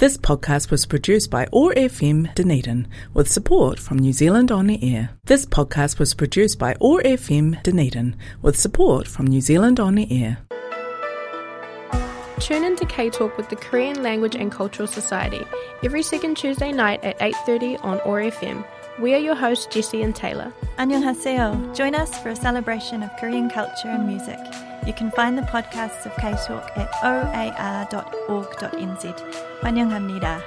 This podcast was produced by OAR FM Dunedin with support from New Zealand On Air. This podcast was produced by OAR FM Dunedin with support from New Zealand On Air. Tune in to K-Talk with the Korean Language and Cultural Society every second Tuesday night at 8.30 on OAR FM. We are your hosts, Jesse and Taylor. 안녕하세요. Join us for a celebration of Korean culture and music. You can find the podcasts of K Talk at oar.org.nz. 환영합니다.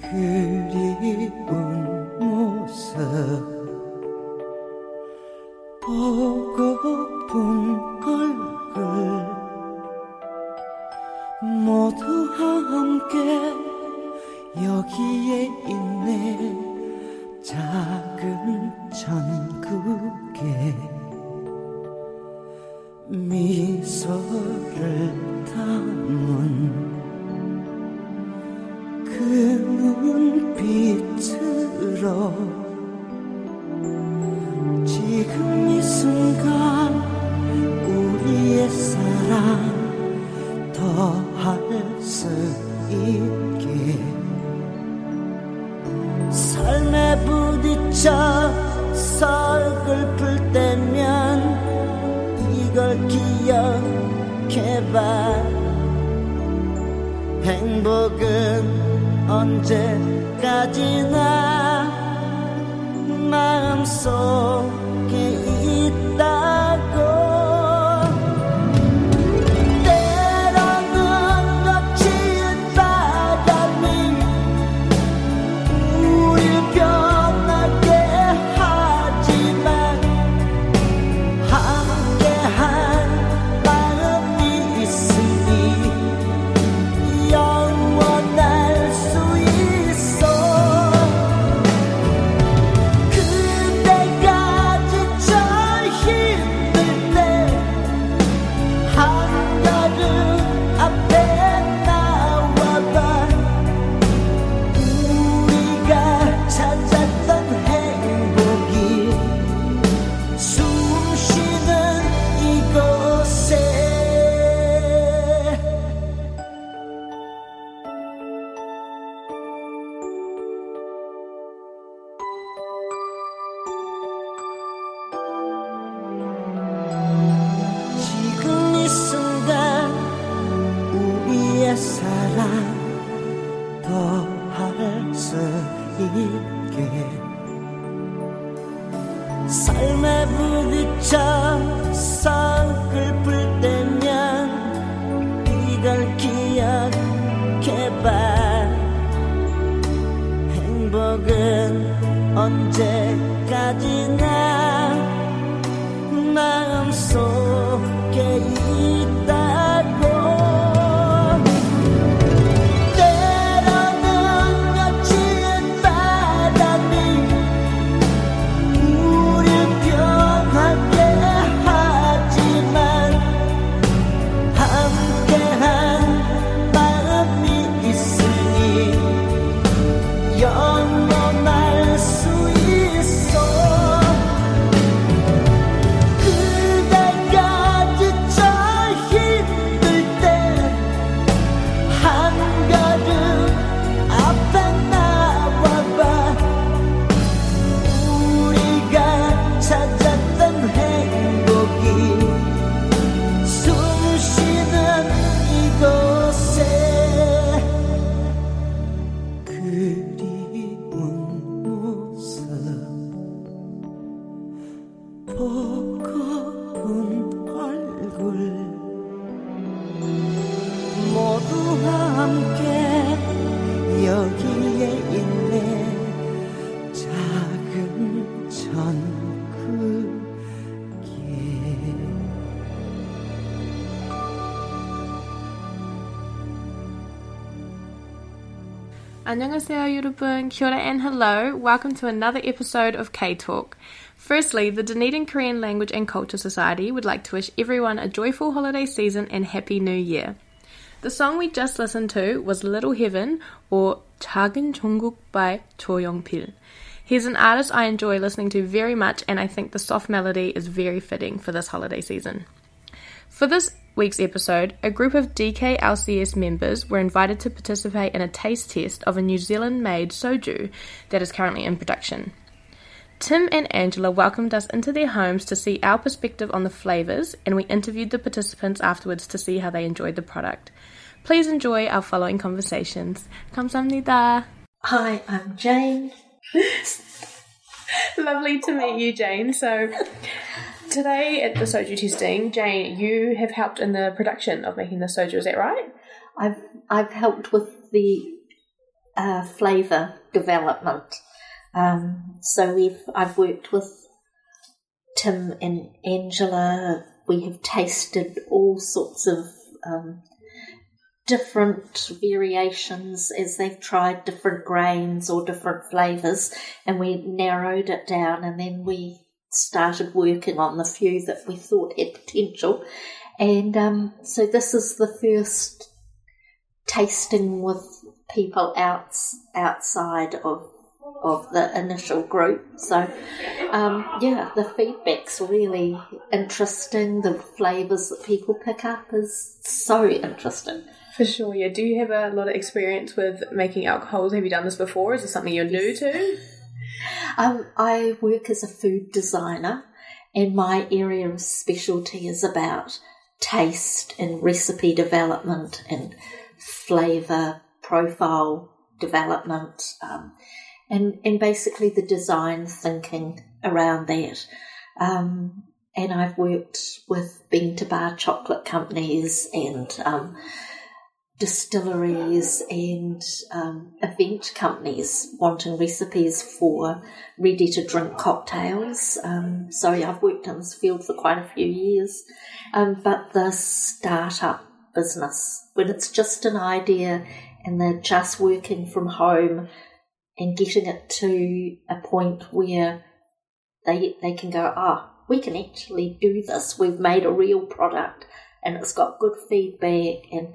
그리운 모습 보고픈 얼굴 모두 함께 여기에 있네. 작은 천국에 미소를 담은 그 눈빛으로 이걸 기억해봐. 행복은 언제까지나 마음속에 있다 행복은 언제까지나 마음속에 안녕하세요 여러분, kia ora and hello. Welcome to another episode of K-Talk. Firstly, the Dunedin Korean Language and Culture Society would like to wish everyone a joyful holiday season and Happy New Year. The song we just listened to was Little Heaven or 작은 천국 by Cho Yong-pil. He's an artist I enjoy listening to very much and I think the soft melody is very fitting for this holiday season. For this week's episode, a group of DKLCS members were invited to participate in a taste test of a New Zealand made soju that is currently in production. Tim and Angela welcomed us into their homes to see our perspective on the flavours, and we interviewed the participants afterwards to see how they enjoyed the product. Please enjoy our following conversations. Kamsamnida. Hi, I'm Jane. Lovely to meet you, Jane. So, today at the soju testing, Jane, you have helped in the production of making the soju, is that right? I've I've helped with the uh, flavour development. Um, so we've I've worked with Tim and Angela. We have tasted all sorts of um, different variations as they've tried different grains or different flavours, and we narrowed it down, and then we started working on the few that we thought had potential. And um, so this is the first tasting with people out, outside of of the initial group. So, um, yeah, the feedback's really interesting. The flavours that people pick up is so interesting. For sure, yeah. Do you have a lot of experience with making alcohols? Have you done this before? Is this something you're new to? Um, I work as a food designer, and my area of specialty is about taste and recipe development and flavour profile development. Um, and and basically the design thinking around that. Um, and I've worked with bean to bar chocolate companies and um, distilleries and um, event companies wanting recipes for ready to drink cocktails. Um, so I've worked in this field for quite a few years. Um, but the startup business, when it's just an idea and they're just working from home and getting it to a point where they they can go, ah, oh, we can actually do this. We've made a real product and it's got good feedback and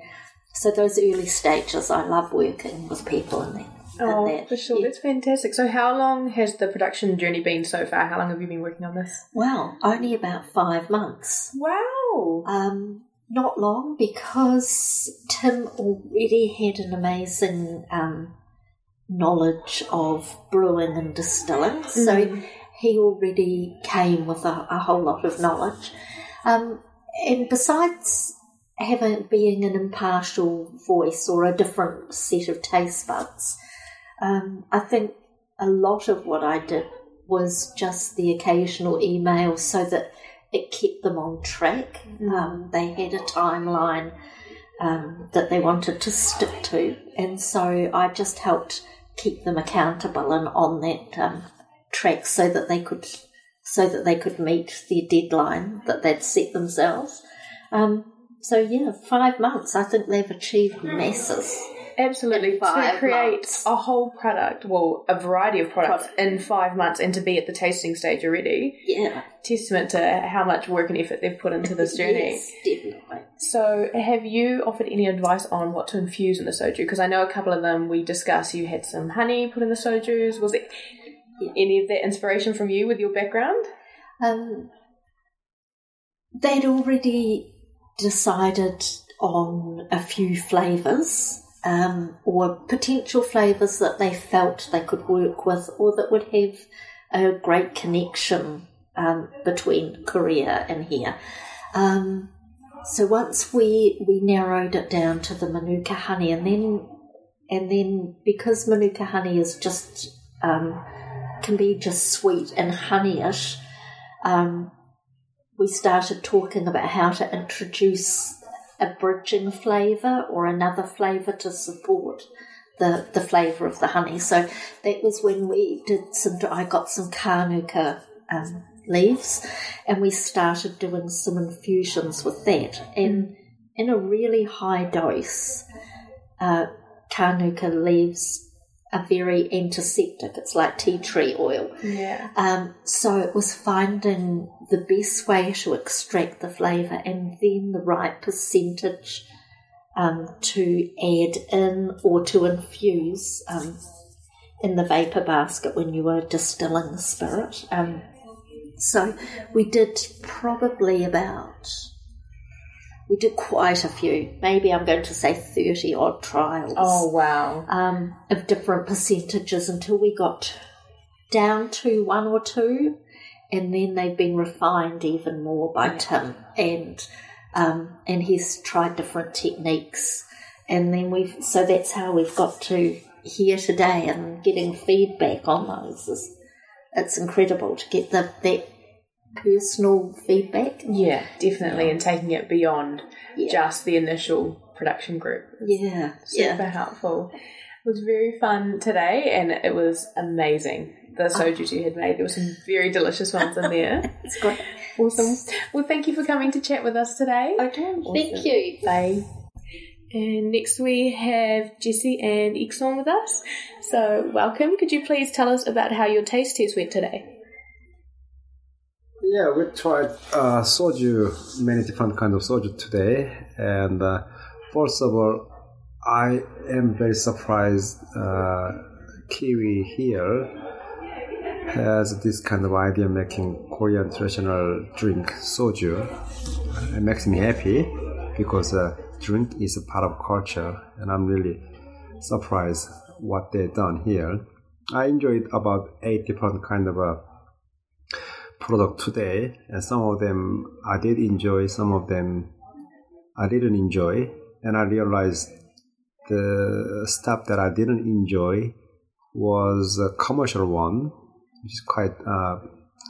so those early stages I love working with people in that. Oh, that. for sure. Yeah. That's fantastic. So, how long has the production journey been so far? How long have you been working on this? Well, only about five months. Wow. Um, not long because Tim already had an amazing um, knowledge of brewing and distilling. So he already came with a, a whole lot of knowledge. Um, and besides having being an impartial voice or a different set of taste buds, um, I think a lot of what I did was just the occasional email so that it kept them on track. Um, they had a timeline um, that they wanted to stick to, and so I just helped keep them accountable and on that um, track so that they could so that they could meet their deadline that they'd set themselves. Um, so yeah, five months. I think they've achieved masses. Absolutely. Five to create months. a whole product, well, a variety of products in five months and to be at the tasting stage already, Yeah, testament to how much work and effort they've put into this journey. Yes, definitely. So, have you offered any advice on what to infuse in the soju? Because I know a couple of them we discussed. You had some honey put in the sojus. Was it Yeah. any of that inspiration from you with your background? Um, they'd already decided on a few flavours um, or potential flavours that they felt they could work with or that would have a great connection um, between Korea and here. Um, so once we we narrowed it down to the Manuka honey, and then and then because Manuka honey is just um, can be just sweet and honeyish, um, we started talking about how to introduce a bridging flavour or another flavour to support the, the flavour of the honey. So that was when we did some, I got some Kanuka um, leaves and we started doing some infusions with that. And in a really high dose, uh, Kanuka leaves are very antiseptic. It's like tea tree oil. Yeah. Um, so it was finding the best way to extract the flavour and then the right percentage um, to add in or to infuse um, in the vapor basket when you were distilling the spirit. Um, so we did probably about, we did quite a few, maybe I'm going to say 30 odd trials Oh wow. um, of different percentages until we got down to one or two, and then they've been refined even more by Tim, and um, and he's tried different techniques, and then we've so that's how we've got to here today, and getting feedback on those is it's incredible to get the that personal feedback. Yeah, definitely, and taking it beyond Yeah. just the initial production group. Yeah, Super helpful. It was very fun today, and it was amazing. The ah. soju you had made, there were some very delicious ones in there. it's great. awesome. Well, thank you for coming to chat with us today. Okay, thank you. Bye. And next we have Jessie and Ixon with us. So welcome. Could you please tell us about how your taste test went today? Yeah, we tried uh, soju, many different kind of soju today, and uh, first of all, I am very surprised. Uh, Kiwi here has this kind of idea making Korean traditional drink soju. It makes me happy because uh, drink is a part of culture, and I'm really surprised what they've done here. I enjoyed about eight different kind of uh, product today, and some of them I did enjoy, some of them I didn't enjoy, and I realized the stuff that I didn't enjoy was a commercial one, which is quite, uh,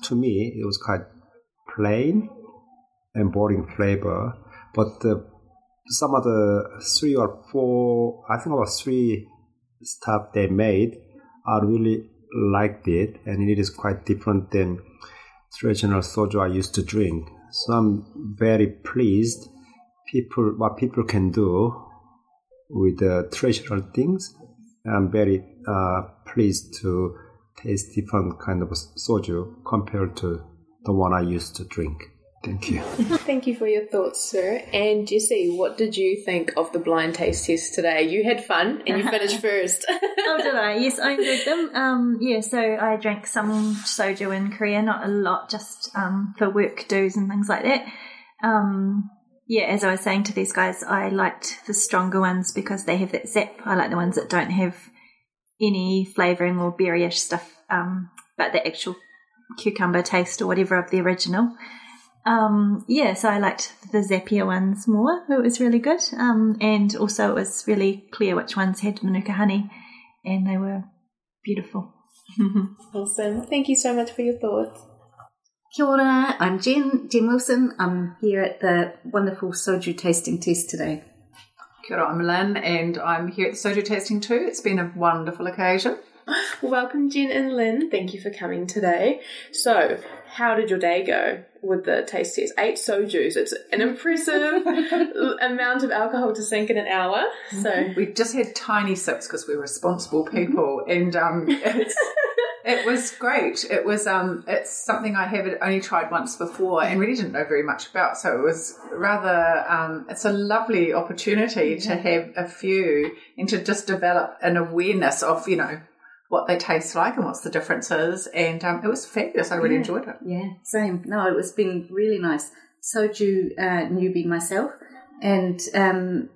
to me, it was quite plain and boring flavor. But the, some of the three or four, I think about three stuff they made, I really liked it, and it is quite different than traditional soju I used to drink. So I'm very pleased people what people can do with the traditional things. I'm very uh, pleased to taste different kind of soju compared to the one I used to drink. Thank you. Thank you for your thoughts, sir. And Jessie, what did you think of the blind taste test today? You had fun and you finished first. oh, did I? Yes, I enjoyed them. Um, yeah, so I drank some soju in Korea, not a lot, just um, for work dues and things like that. Um, yeah, as I was saying to these guys, I liked the stronger ones because they have that zap. I like the ones that don't have any flavouring or berryish stuff, um, but the actual cucumber taste or whatever of the original. Um, yeah, so I liked the zappier ones more. It was really good. Um, and also it was really clear which ones had Manuka honey and they were beautiful. awesome. Thank you so much for your thoughts. Kia ora, I'm Jen, Jen Wilson. I'm here at the wonderful soju tasting test today. Kia ora, I'm Lynn, and I'm here at the Soju Tasting too. It's been a wonderful occasion. Welcome, Jen and Lynn. Thank you for coming today. So, how did your day go with the taste test? Eight sojus. It's an impressive amount of alcohol to sink in an hour. So, We just had tiny sips because we're responsible people, and um, it's, it was great. It was um, it's something I have only tried once before and really didn't know very much about. So it was rather um, it's a lovely opportunity to have a few and to just develop an awareness of you know what they taste like and what's the differences. And um, it was fabulous. I really Yeah. enjoyed it. Yeah, same. No, it was been really nice. Soju uh, newbie myself, and um,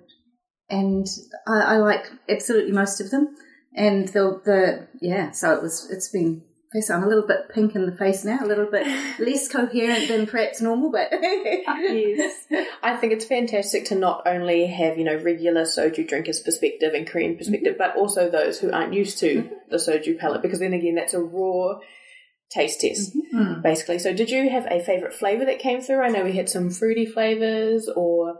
and I, I like absolutely most of them. And the the yeah, so it was. It's been. Yes, I'm a little bit pink in the face now, a little bit less coherent than perhaps normal, but yes. I think it's fantastic to not only have, you know, regular soju drinkers' perspective and Korean mm-hmm. perspective, but also those who aren't used to mm-hmm. the soju palette, because then again, that's a raw taste test, mm-hmm. mm. basically. So, did you have a favourite flavour that came through? I know we had some fruity flavours, or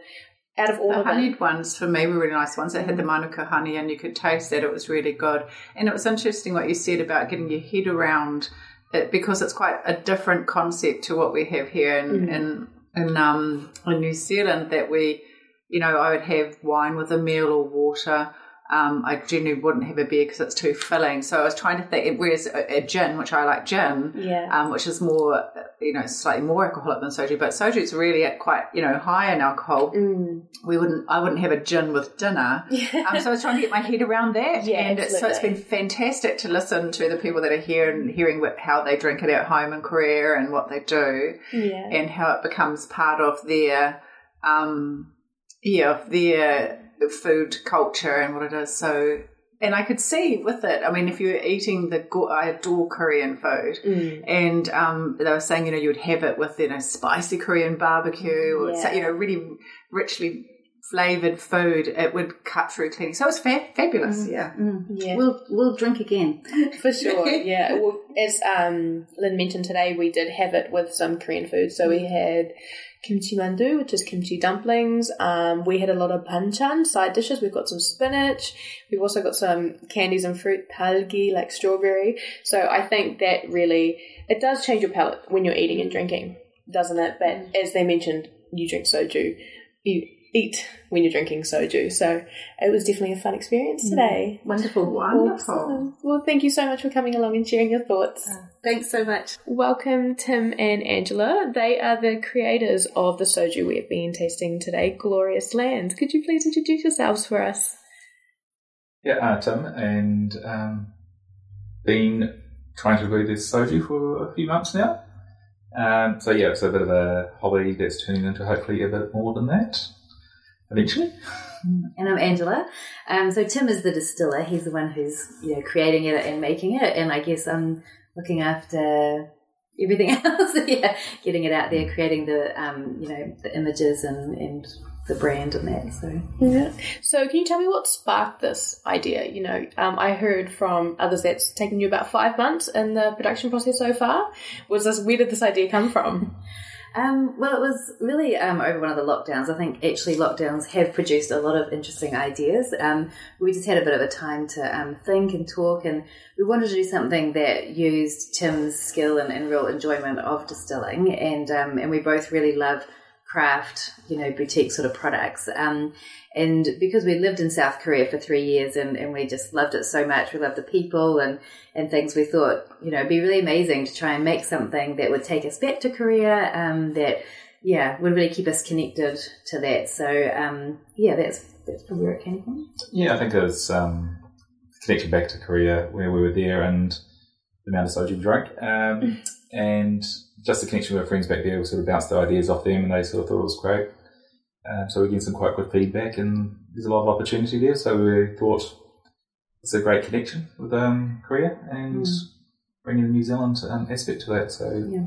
out of all The of them. honeyed ones for me were really nice ones. They had the Manuka honey, and you could taste that it was really good. And it was interesting what you said about getting your head around it because it's quite a different concept to what we have here in in in, um, in New Zealand. That we, you know, I would have wine with a meal or water. Um, I generally wouldn't have a beer because it's too filling. So I was trying to think. Whereas a, a gin, which I like gin, Yeah. um, which is more, you know, slightly more alcoholic than soju, but soju is really at quite, you know, high in alcohol. Mm. We wouldn't, I wouldn't have a gin with dinner. Um, so I was trying to get my head around that, Yeah, and it's, so it's been fantastic to listen to the people that are here and hearing what, how they drink it at home in Korea and what they do Yeah. and how it becomes part of their um yeah of their food culture and what it is so and I could see with it. I mean, if you're eating the, go- I adore Korean food, Mm. and um, they were saying, you know, you would have it with, you know, spicy Korean barbecue, or Yeah. you know, really richly flavored food. It would cut through cleaning. So it's was fa- fabulous. Yeah. Yeah. We'll we'll drink again. For sure, yeah. Well, as um, Lynn mentioned today, we did have it with some Korean food. So we had kimchi mandu, which is kimchi dumplings. Um, we had a lot of banchan side dishes. We've got some spinach. We've also got some candies and fruit, palgi, like strawberry. So I think that really it does change your palate when you're eating and drinking, doesn't it? But as they mentioned, you drink soju, you eat when you're drinking soju. So it was definitely a fun experience today. Wonderful. Wonderful. Awesome. Well, thank you so much for coming along and sharing your thoughts. Thanks so much. Welcome, Tim and Angela. They are the creators of the soju we have been tasting today, Glorious Lands. Could you please introduce yourselves for us? Yeah, uh, Tim, and um, been trying to brew this soju for a few months now. Um, so yeah, it's a bit of a hobby that's turning into hopefully a bit more than that eventually. And I'm Angela. Um, so Tim is the distiller. He's the one who's you know creating it and making it, and I guess I'm looking after everything else. yeah, getting it out there, creating the um, you know the images and and the brand and that. So Yeah. So, can you tell me what sparked this idea? You know, um, I heard from others that's taken you about five months in the production process so far. Was this where did this idea come from? Um, well, it was really um, over one of the lockdowns. I think actually lockdowns have produced a lot of interesting ideas. Um, we just had a bit of a time to um, think and talk, and we wanted to do something that used Tim's skill and, and real enjoyment of distilling, and um, and we both really love craft, you know, boutique sort of products. Um, and because we lived in South Korea for three years and, and we just loved it so much, we loved the people and, and things, we thought, you know, it'd be really amazing to try and make something that would take us back to Korea, um, that, yeah, would really keep us connected to that. So, um, yeah, that's, that's probably where it came from. Yeah, I think it was um, connecting back to Korea where we were there and the amount of soju we drank. Um, and just the connection with our friends back there, we sort of bounced the ideas off them and they sort of thought it was great. Um, so we're getting some quite good feedback and there's a lot of opportunity there. So we thought it's a great connection with um, Korea and bringing the New Zealand um, aspect to that. So Yeah.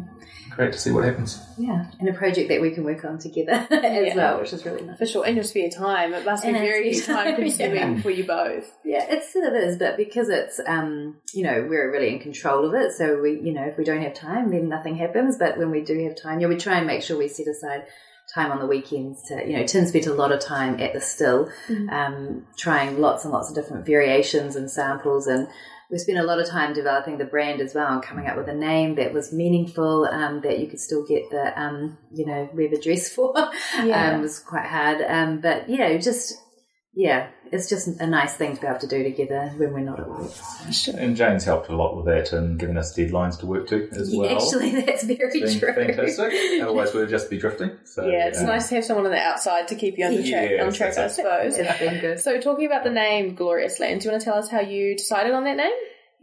great to see what happens. Yeah. And a project that we can work on together as Yeah. well, which is really nice. For sure, in your spare time, it must be In our very time, time consuming yeah. for you both. Yeah, it sort of is, but because it's, um, you know, we're really in control of it. So we, you know, if we don't have time, then nothing happens. But when we do have time, yeah, we try and make sure we set aside time on the weekends to, you know, Tim spent a lot of time at the still, um, trying lots and lots of different variations and samples. And we spent a lot of time developing the brand as well and coming up with a name that was meaningful, um, that you could still get the, um, you know, web address for. Yeah. um, it was quite hard. Um, but yeah, just, yeah, it's just a nice thing to be able to do together when we're not at work. So. And Jane's helped a lot with that and given us deadlines to work to as well. Actually, that's very It's been true. fantastic. Otherwise, we'd just be drifting. So, yeah, it's nice to have someone on the outside to keep you on the track, Yeah, on track, I suppose. It's been good. So, talking about the name Glorious Land, do you want to tell us how you decided on that name?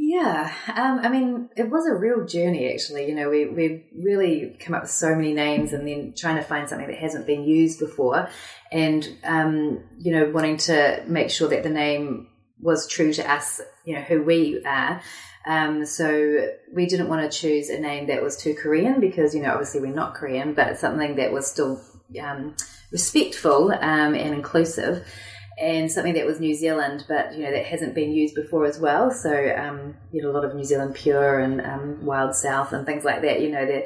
Yeah, um, I mean, it was a real journey actually. You know, we we really come up with so many names, and then trying to find something that hasn't been used before, and um, you know, wanting to make sure that the name was true to us. You know, who we are. Um, so we didn't want to choose a name that was too Korean because you know, obviously we're not Korean, but something that was still um, respectful um, and inclusive and something that was New Zealand, but you know that hasn't been used before as well. So um, you know a lot of New Zealand Pure and um, Wild South and things like that. You know that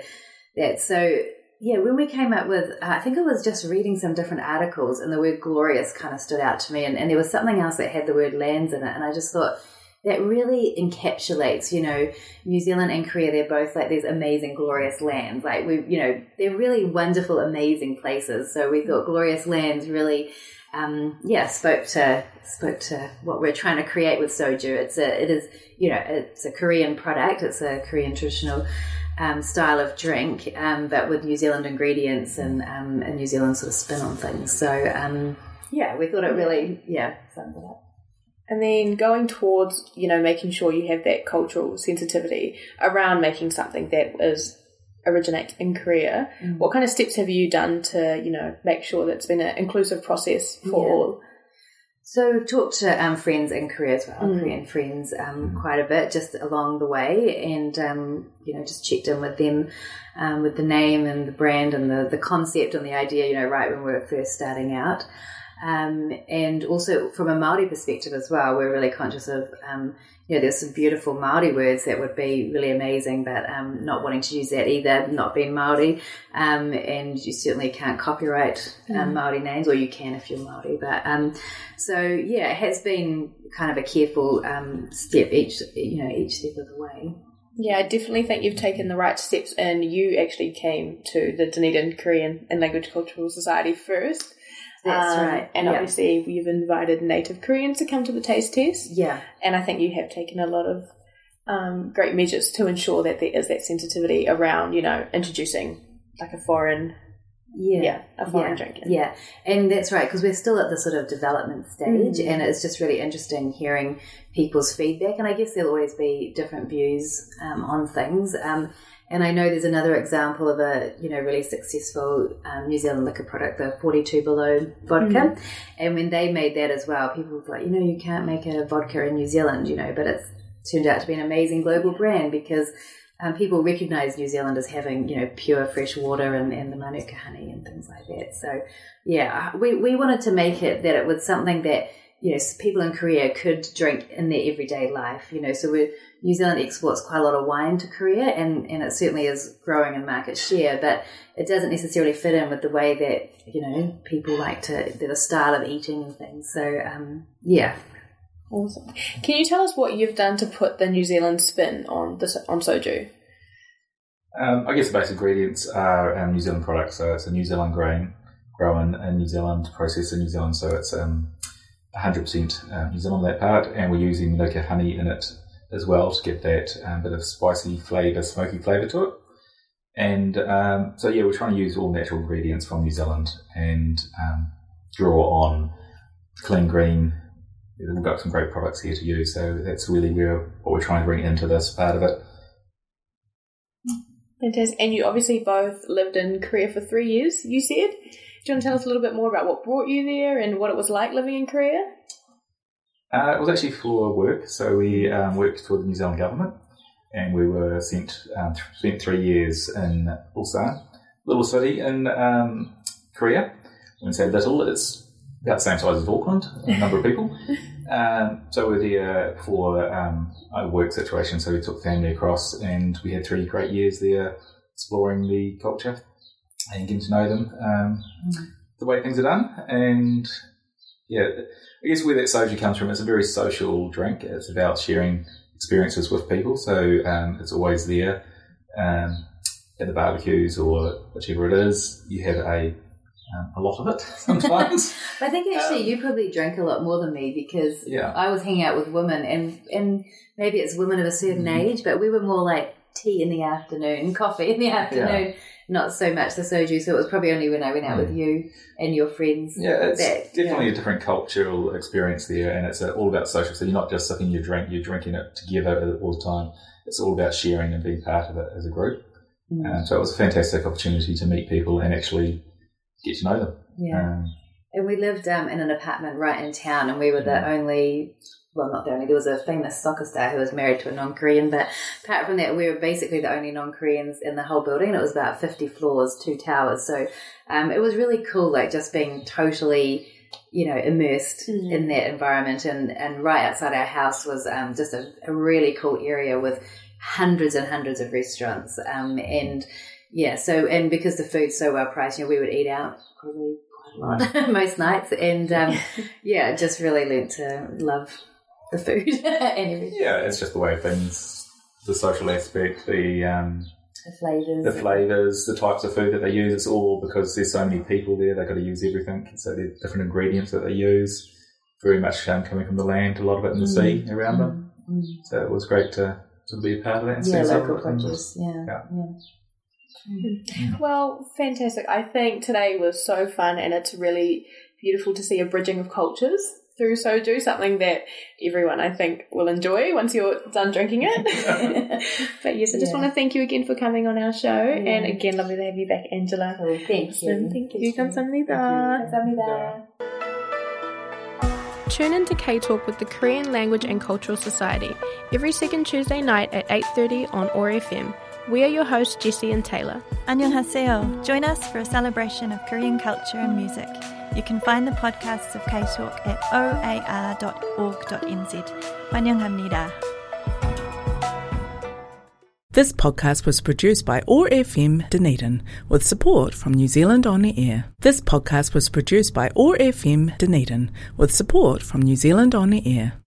that so yeah. When we came up with, uh, I think I was just reading some different articles, and the word glorious kind of stood out to me, and, and there was something else that had the word lands in it, and I just thought. That really encapsulates, you know, New Zealand and Korea. They're both like these amazing, glorious lands. Like we, you know, they're really wonderful, amazing places. So we thought glorious lands really um, yeah, spoke to spoke to what we're trying to create with soju. It's a it is you know it's a Korean product. It's a Korean traditional um, style of drink, um, but with New Zealand ingredients and um, a New Zealand sort of spin on things. So um, yeah, we thought it really yeah summed it up. And then going towards, you know, making sure you have that cultural sensitivity around making something that is originate in Korea. What kind of steps have you done to, you know, make sure that it's been an inclusive process for Yeah. all? So we've talked to um, friends in Korea as well, Korean friends, um, quite a bit just along the way, and um, you know just checked in with them um, with the name and the brand and the the concept and the idea. You know, right when we were first starting out, um, and also from a Maori perspective as well, we're really conscious of. You know, there's some beautiful Maori words that would be really amazing, but um, not wanting to use that either, not being Maori, um, and you certainly can't copyright um, Maori names, or you can if you're Maori. But um, so yeah, it has been kind of a careful um, step each, you know, each step of the way. Yeah, I definitely think you've taken the right steps and you actually came to the Dunedin Korean and Language Cultural Society first. That's Um, right. And yeah. obviously you've invited native Koreans to come to the taste test. yeah, And I think you have taken a lot of um, great measures to ensure that there is that sensitivity around, you know, introducing like a foreign, yeah, yeah, a foreign yeah, drink. Yeah, and that's right because we're still at the sort of development stage, and it's just really interesting hearing people's feedback. And I guess there'll always be different views um, on things. Um, and I know there's another example of a you know really successful um, New Zealand liquor product, the 42 Below vodka. And when they made that as well, people were like, you know, you can't make a vodka in New Zealand, you know, but it's turned out to be an amazing global brand because um, people recognise New Zealand as having, you know, pure fresh water and, and the Manuka honey and things like that. So, yeah, we, we wanted to make it that it was something that, you know, people in Korea could drink in their everyday life, you know, so we're, New Zealand exports quite a lot of wine to Korea and, and it certainly is growing in market share, but it doesn't necessarily fit in with the way that, you know, people like to, the style of eating and things. So, um, yeah, Awesome. Can you tell us what you've done to put the New Zealand spin on this on soju? Um, I guess the base ingredients are um, New Zealand products. So it's a New Zealand grain grown in New Zealand, processed in New Zealand. So it's um, 100% um, New Zealand that part, and we're using Manuka honey in it as well to get that um, bit of spicy flavour, smoky flavour to it. And um, so yeah, we're trying to use all natural ingredients from New Zealand and um, draw on clean green. We've got some great products here to use, so that's really where what we're trying to bring into this part of it. Fantastic. And you obviously both lived in Korea for three years, you said. Do you want to tell us a little bit more about what brought you there and what it was like living in Korea? Uh, it was actually for work. So we um, worked for the New Zealand government, and we were sent um, spent three years in Ulsan, little city in um, Korea. When I say little, it's about the same size as Auckland, a number of people. Um, so we we're there for um, a work situation. So we took family across, and we had three great years there, exploring the culture and getting to know them, um, the way things are done, and yeah, I guess where that soju comes from, it's a very social drink. It's about sharing experiences with people. So um, it's always there um, at the barbecues or whichever it is. You have a um, a lot of it sometimes. I think actually Um, you probably drank a lot more than me because Yeah. I was hanging out with women and and maybe it's women of a certain Mhm. age, but we were more like tea in the afternoon, coffee in the afternoon, not so much the soju. So it was probably only when I went out with you and your friends. Mm. yeah, it's that- definitely yeah. a different cultural experience there, and it's uh, all about social. So you're not just sipping your drink; you're drinking it together all the time. It's all about sharing and being part of it as a group. Mm. Um, so it was a fantastic opportunity to meet people and actually get to know them. Yeah. Um, And we lived um, in an apartment right in town, and we were the only. Well, not the only. There was a famous soccer star who was married to a non-Korean, but apart from that, we were basically the only non-Koreans in the whole building. It was about fifty floors, two towers. So um, it was really cool, like just being totally, you know, immersed Mm. in that environment. And and right outside our house was um, just a, a really cool area with hundreds and hundreds of restaurants. Um, and yeah, so and because the food's so well priced, you know, we would eat out probably quite most nights, and um, yeah, just really learnt to love the food and everything. yeah, it's just the way things, the social aspect, the um, The flavours. the flavours, the types of food that they use. It's all because there's so many people there. They've got to use everything. So the different ingredients that they use, very much um, coming from the land. A lot of it in the sea around them. Mm. So it was great to, to be a part of that. And Yeah, see some local of it and- produce. Yeah, Yeah. yeah. Well, fantastic. I think today was so fun and it's really beautiful to see a bridging of cultures through soju, something that everyone I think will enjoy once you're done drinking it. but yes, I just yeah. want to thank you again for coming on our show. Yeah. And again, lovely to have you back, Angela. Oh, thank you. And thank you. 감사합니다. 감사합니다. Tune in to K-Talk with the Korean Language and Cultural Society every second Tuesday night at 8.30 on OAR FM. We are your hosts, Jesse and Taylor. Annyeonghaseyo. Join us for a celebration of Korean culture and music. You can find the podcasts of K-Talk at oar.org.nz. 환영합니다. This podcast was produced by OAR FM Dunedin with support from New Zealand On Air. This podcast was produced by OAR FM Dunedin with support from New Zealand On Air.